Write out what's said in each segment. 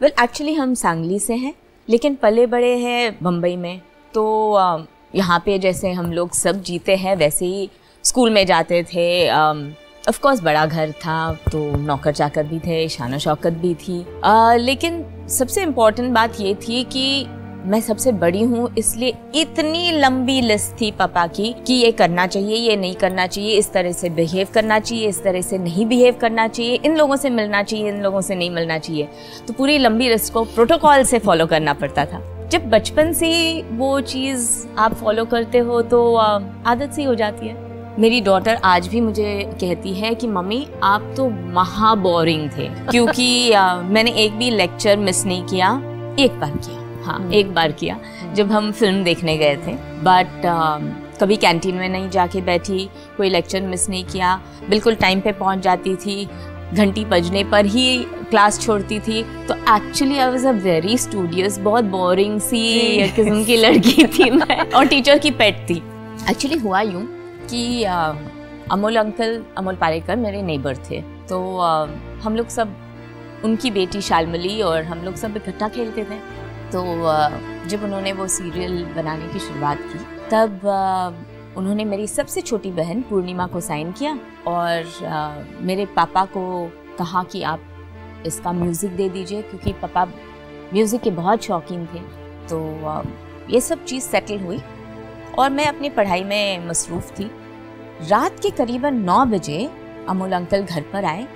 Well actually हम सांगली से हैं लेकिन पले बड़े हैं बम्बई में। तो यहाँ पे जैसे हम लोग सब जीते हैं वैसे ही स्कूल में जाते थे। ऑफ़ कोर्स बड़ा घर था तो नौकर चाकर भी थे शाना शौकत भी थी। आ, लेकिन सबसे इम्पोर्टेंट बात ये थी कि मैं सबसे बड़ी हूँ, इसलिए इतनी लंबी लिस्ट थी पापा की कि ये करना चाहिए, ये नहीं करना चाहिए, इस तरह से बिहेव करना चाहिए, इस तरह से नहीं बिहेव करना चाहिए, इन लोगों से मिलना चाहिए, इन लोगों से नहीं मिलना चाहिए। तो पूरी लंबी लिस्ट को प्रोटोकॉल से फॉलो करना पड़ता था। जब बचपन से वो चीज़ आप फॉलो करते हो तो आदत सी हो जाती है। मेरी डॉटर आज भी मुझे कहती है कि, मम्मी, आप तो महा बोरिंग थे, क्योंकि मैंने एक भी लेक्चर मिस नहीं किया, एक बार किया। हाँ हम्म। एक बार किया जब हम फ़िल्म देखने गए थे। बट कभी कैंटीन में नहीं जाके बैठी कोई लेक्चर मिस नहीं किया। बिल्कुल टाइम पे पहुँच जाती थी घंटी बजने पर ही क्लास छोड़ती थी। तो actually I was a very studious बहुत बोरिंग सी किस्म की लड़की थी मैं। और टीचर की पेट थी। एक्चुअली हुआ यूँ कि अमोल अंकल अमोल पारेकर मेरे नेबर थे। तो हम लोग सब उनकी बेटी शालमली और हम लोग सब इकट्ठा खेलते थे। तो जब उन्होंने वो सीरियल बनाने की शुरुआत की, तब उन्होंने मेरी सबसे छोटी बहन पूर्णिमा को साइन किया और मेरे पापा को कहा कि आप इसका म्यूज़िक दे दीजिए क्योंकि पापा म्यूज़िक के बहुत शौकीन थे। तो ये सब चीज़ सेटल हुई और मैं अपनी पढ़ाई में मसरूफ़ थी। रात के करीबन नौ बजे अमोल अंकल घर पर आए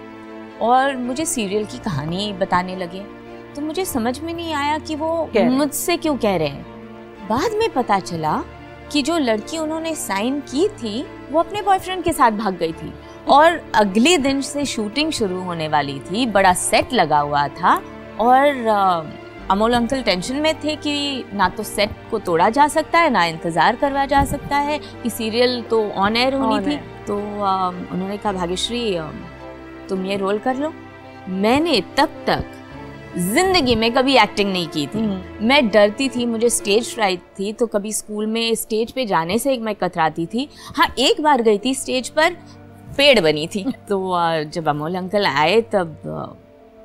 और मुझे सीरियल की कहानी बताने लगे। तो मुझे समझ में नहीं आया कि वो मुझसे क्यों कह रहे हैं। बाद में पता चला कि जो लड़की उन्होंने साइन की थी वो अपने बॉयफ्रेंड के साथ भाग गई थी। और अगले दिन से शूटिंग शुरू होने वाली थी बड़ा सेट लगा हुआ था। और अमोल अंकल टेंशन में थे कि ना तो सेट को तोड़ा जा सकता है ना इंतज़ार करवा जा सकता है कि सीरियल तो ऑन एयर होनी थी। तो आ, उन्होंने कहा भाग्यश्री तुम ये रोल कर लो। मैंने तब तक ज़िंदगी में कभी एक्टिंग नहीं की थी। हम्म। मैं डरती थी मुझे स्टेज फ्राइट थी तो कभी स्कूल में स्टेज पे जाने से मैं कतराती थी। हाँ एक बार गई थी स्टेज पर पेड़ बनी थी। तो जब अमोल अंकल आए तब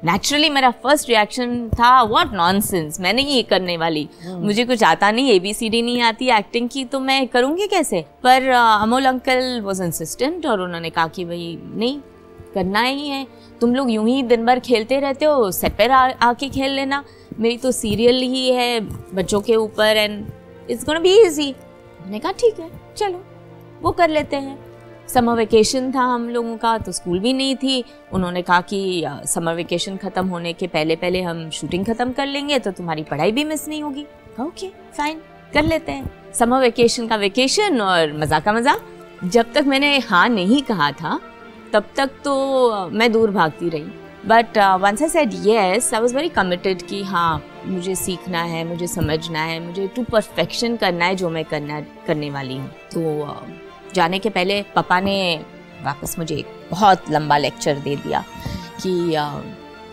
नेचुरली मेरा फ़र्स्ट रिएक्शन था व्हाट नॉनसेंस मैं नहीं ये करने वाली। hmm. मुझे कुछ आता नहीं ए बी सी डी नहीं आती एक्टिंग की तो मैं करूँगी कैसे? पर अमोल अंकल वॉज़ इंसिस्टेंट और उन्होंने कहा कि भाई नहीं करना ही है। तुम लोग यूँ ही दिन भर खेलते रहते हो सेट पर आके खेल लेना। मेरी तो सीरियल ही है, बच्चों के ऊपर and it's gonna be easy मैंने कहा, ठीक है, चलो, वो कर लेते हैं। समर वेकेशन था हम लोगों का तो स्कूल भी नहीं थी। उन्होंने कहा कि समर वेकेशन ख़त्म होने के पहले पहले हम शूटिंग ख़त्म कर लेंगे तो तुम्हारी पढ़ाई भी मिस नहीं होगी। ओके फाइन कर लेते हैं। समर वेकेशन का वेकेशन और मज़ा का मज़ा। जब तक मैंने हाँ नहीं कहा था तब तक तो मैं दूर भागती रही। But once I said yes I was very committed कि हाँ मुझे सीखना है मुझे समझना है मुझे टू परफेक्शन करना है जो मैं करना करने वाली हूँ। तो uh, जाने के पहले पापा ने वापस मुझे एक बहुत लंबा लेक्चर दे दिया कि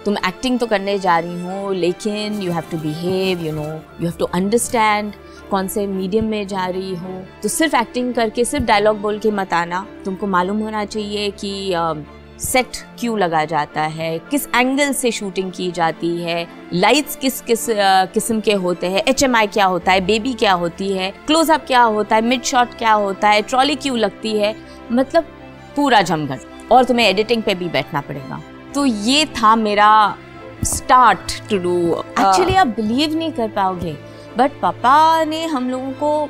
तुम एक्टिंग तो करने जा रही हो, लेकिन you have to behave you know you have to understand कौन से मीडियम में जा रही हो। तो सिर्फ़ एक्टिंग करके, सिर्फ़ डायलॉग बोल के मत आना। तुमको मालूम होना चाहिए कि सेट क्यों लगा जाता है, किस एंगल से शूटिंग की जाती है लाइट्स किस किस किस्म के होते हैं एचएमआई क्या होता है बेबी क्या होती है क्लोजअप क्या होता है मिड शॉट क्या होता है ट्रॉली क्यों लगती है मतलब पूरा जमघट। और तुम्हें एडिटिंग पे भी बैठना पड़ेगा। तो ये था मेरा स्टार्ट टू डू एक्चुअली आप बिलीव नहीं कर पाओगे बट पापा ने हम लोगों को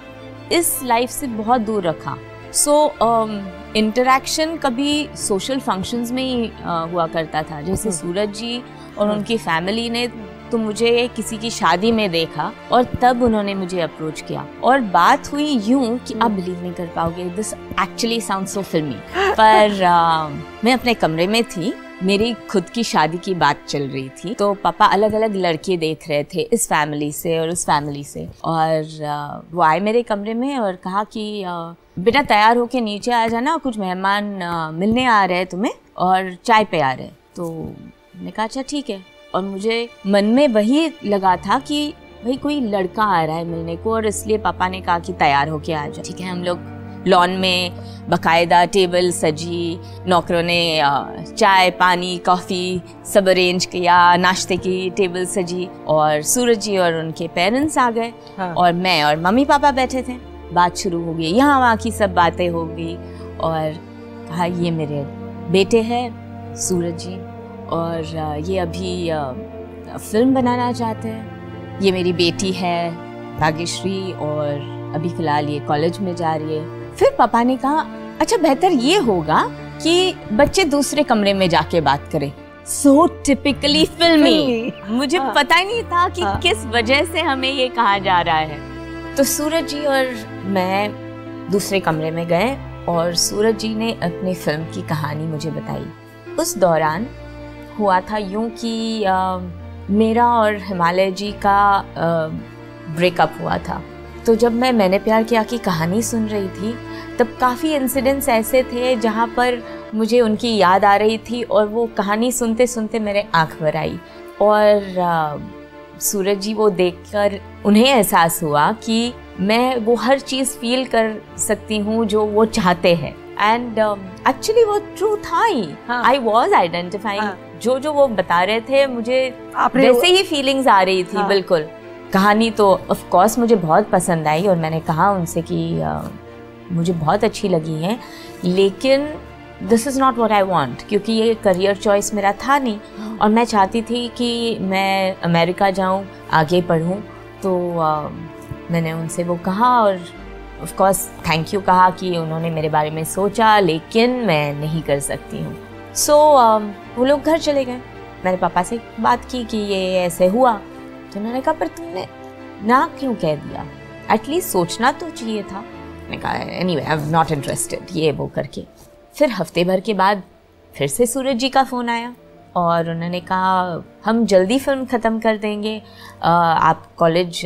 इस लाइफ से बहुत दूर रखा सो so, इंटरेक्शन um, कभी सोशल फ़ंक्शंस में ही uh, हुआ करता था जैसे हम्म। सूरज जी और हम्म। उनकी फैमिली ने तो मुझे किसी की शादी में देखा और तब उन्होंने मुझे अप्रोच किया और बात हुई यूँ कि आप बिलीव नहीं कर पाओगे दिस एक्चुअली साउंड सो फिल्मी पर uh, मैं अपने कमरे में थी मेरी खुद की शादी की बात चल रही थी तो पापा अलग अलग लड़के देख रहे थे इस फैमिली से और उस फैमिली से। और वो आए मेरे कमरे में और कहा कि बेटा तैयार होके नीचे आ जाना, कुछ मेहमान मिलने आ रहे हैं तुम्हें और चाय पे आ रहे हैं। तो मैंने कहा अच्छा ठीक है। और मुझे मन में वही लगा था कि भाई कोई लड़का आ रहा है मिलने को और इसलिए पापा ने कहा कि तैयार होके आ जाओ। ठीक है, हम लोग लॉन में बकायदा टेबल सजी नौकरों ने चाय पानी कॉफ़ी सब अरेंज किया नाश्ते की टेबल सजी और सूरज जी और उनके पेरेंट्स आ गए हाँ। और मैं और मम्मी पापा बैठे थे। बात शुरू हो गई यहाँ वहाँ की सब बातें हो गई और कहा ये मेरे बेटे हैं सूरज जी और ये अभी फ़िल्म बनाना चाहते हैं। ये मेरी बेटी है भाग्यश्री और अभी फ़िलहाल ये कॉलेज में जा रही है। फिर पापा ने कहा अच्छा बेहतर ये होगा कि बच्चे दूसरे कमरे में जाके बात करें। सो टिपिकली फिल्मी मुझे हाँ, पता ही नहीं था कि हाँ, किस वजह से हमें ये कहा जा रहा है। तो सूरज जी और मैं दूसरे कमरे में गए और सूरज जी ने अपनी फ़िल्म की कहानी मुझे बताई। उस दौरान हुआ था यूँ कि आ, मेरा और हिमालय जी का ब्रेकअप हुआ था। तो जब मैं मैंने प्यार किया की कहानी सुन रही थी तब काफ़ी इंसिडेंट्स ऐसे थे जहाँ पर मुझे उनकी याद आ रही थी और वो कहानी सुनते सुनते मेरे आँख भर आई। और आ, सूरज जी वो देखकर उन्हें एहसास हुआ कि मैं वो हर चीज़ फील कर सकती हूँ जो वो चाहते हैं। एंड एक्चुअली वो ट्रू था ही। आई वॉज़ आइडेंटिफाइंग जो जो वो बता रहे थे मुझे वैसे ही फीलिंग्स आ रही थी हाँ. बिल्कुल। कहानी तो ऑफ़ कोर्स मुझे बहुत पसंद आई और मैंने कहा उनसे कि मुझे बहुत अच्छी लगी है लेकिन this is not what I want क्योंकि ये करियर चॉइस मेरा था नहीं। और मैं चाहती थी कि मैं अमेरिका जाऊँ आगे पढ़ूँ तो uh, मैंने उनसे वो कहा और ऑफ़ कोर्स थैंक यू कहा कि उन्होंने मेरे बारे में सोचा लेकिन मैं नहीं कर सकती हूँ। सो so, वो लोग घर चले गए। मैंने पापा से बात की कि ये ऐसे हुआ। तो उन्होंने कहा पर तुमने ना क्यों कह दिया? एटलीस्ट सोचना तो चाहिए था। मैंने कहा anyway I am not interested ये वो करके। फिर हफ़्ते भर के बाद फिर से सूरज जी का फ़ोन आया और उन्होंने कहा, हम जल्दी फ़िल्म ख़त्म कर देंगे। आप कॉलेज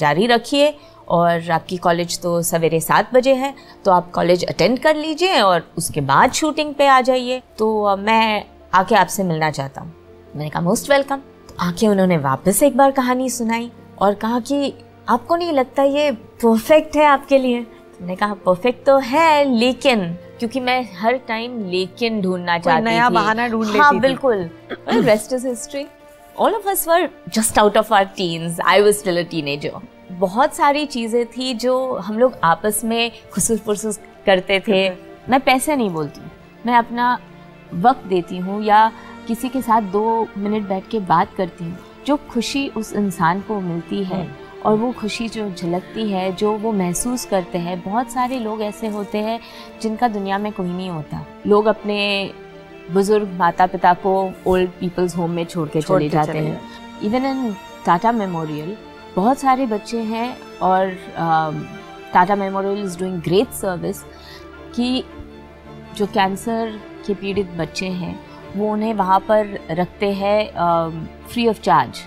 जारी रखिए और आपकी कॉलेज तो सवेरे सात बजे है तो आप कॉलेज अटेंड कर लीजिए और उसके बाद शूटिंग पे आ जाइए। तो मैं आके आपसे मिलना चाहता हूँ। मैंने कहा मोस्ट वेलकम आके उन्होंने वापस एक बार कहानी सुनाई और कहा कि आपको नहीं लगता ये परफेक्ट है आपके लिए? मैंने कहा परफेक्ट तो है लेकिन क्योंकि मैं हर टाइम लेकिन ढूंढना चाहती नया बहाना ढूंढ लेती हाँ बिल्कुल। Rest is history all of us were just out of our teens I was still a teenager बहुत सारी चीज़ें थी जो हम लोग आपस में खुसूस फुसूस करते थे। मैं पैसे नहीं बोलती। मैं अपना वक्त देती हूँ या किसी के साथ दो मिनट बैठ के बात करती हूँ जो खुशी उस इंसान को मिलती है हम्म। और वो खुशी जो झलकती है जो वो महसूस करते हैं। बहुत सारे लोग ऐसे होते हैं जिनका दुनिया में कोई नहीं होता। लोग अपने बुज़ुर्ग माता पिता को ओल्ड पीपल्स होम में छोड़ के चले जाते हैं। इवन इन टाटा मेमोरियल बहुत सारे बच्चे हैं और Tata memorial is doing great service कि जो कैंसर के पीड़ित बच्चे हैं वो उन्हें वहाँ पर रखते हैं फ्री ऑफ़ चार्ज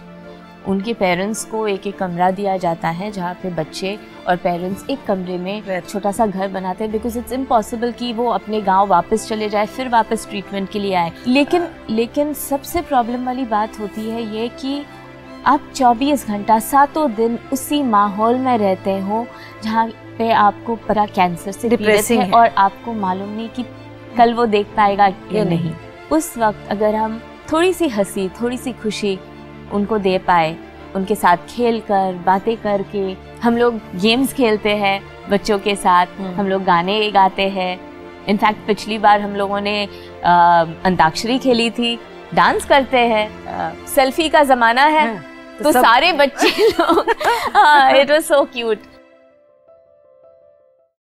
उनके पेरेंट्स को एक एक कमरा दिया जाता है जहाँ पे बच्चे और पेरेंट्स एक कमरे में छोटा सा घर बनाते हैं बिकॉज़ इट्स इम्पॉसिबल कि वो अपने गाँव वापस चले जाए फिर वापस ट्रीटमेंट के लिए आए. लेकिन लेकिन सबसे प्रॉब्लम वाली बात होती है ये कि आप 24 घंटा सातों दिन उसी माहौल में रहते हो जहाँ पे आपको परा कैंसर से पीड़ित है और आपको मालूम नहीं कि कल वो देख पाएगा या नहीं. उस वक्त अगर हम थोड़ी सी हँसी थोड़ी सी खुशी उनको दे पाए उनके साथ खेल कर बातें करके हम लोग गेम्स खेलते हैं बच्चों के साथ हम्म। हम लोग गाने गाते हैं। इनफैक्ट पिछली बार हम लोगों ने अंताक्षरी खेली थी डांस करते हैं। सेल्फी का ज़माना है हाँ, तो, तो सारे बच्चे लोग इट वाज सो क्यूट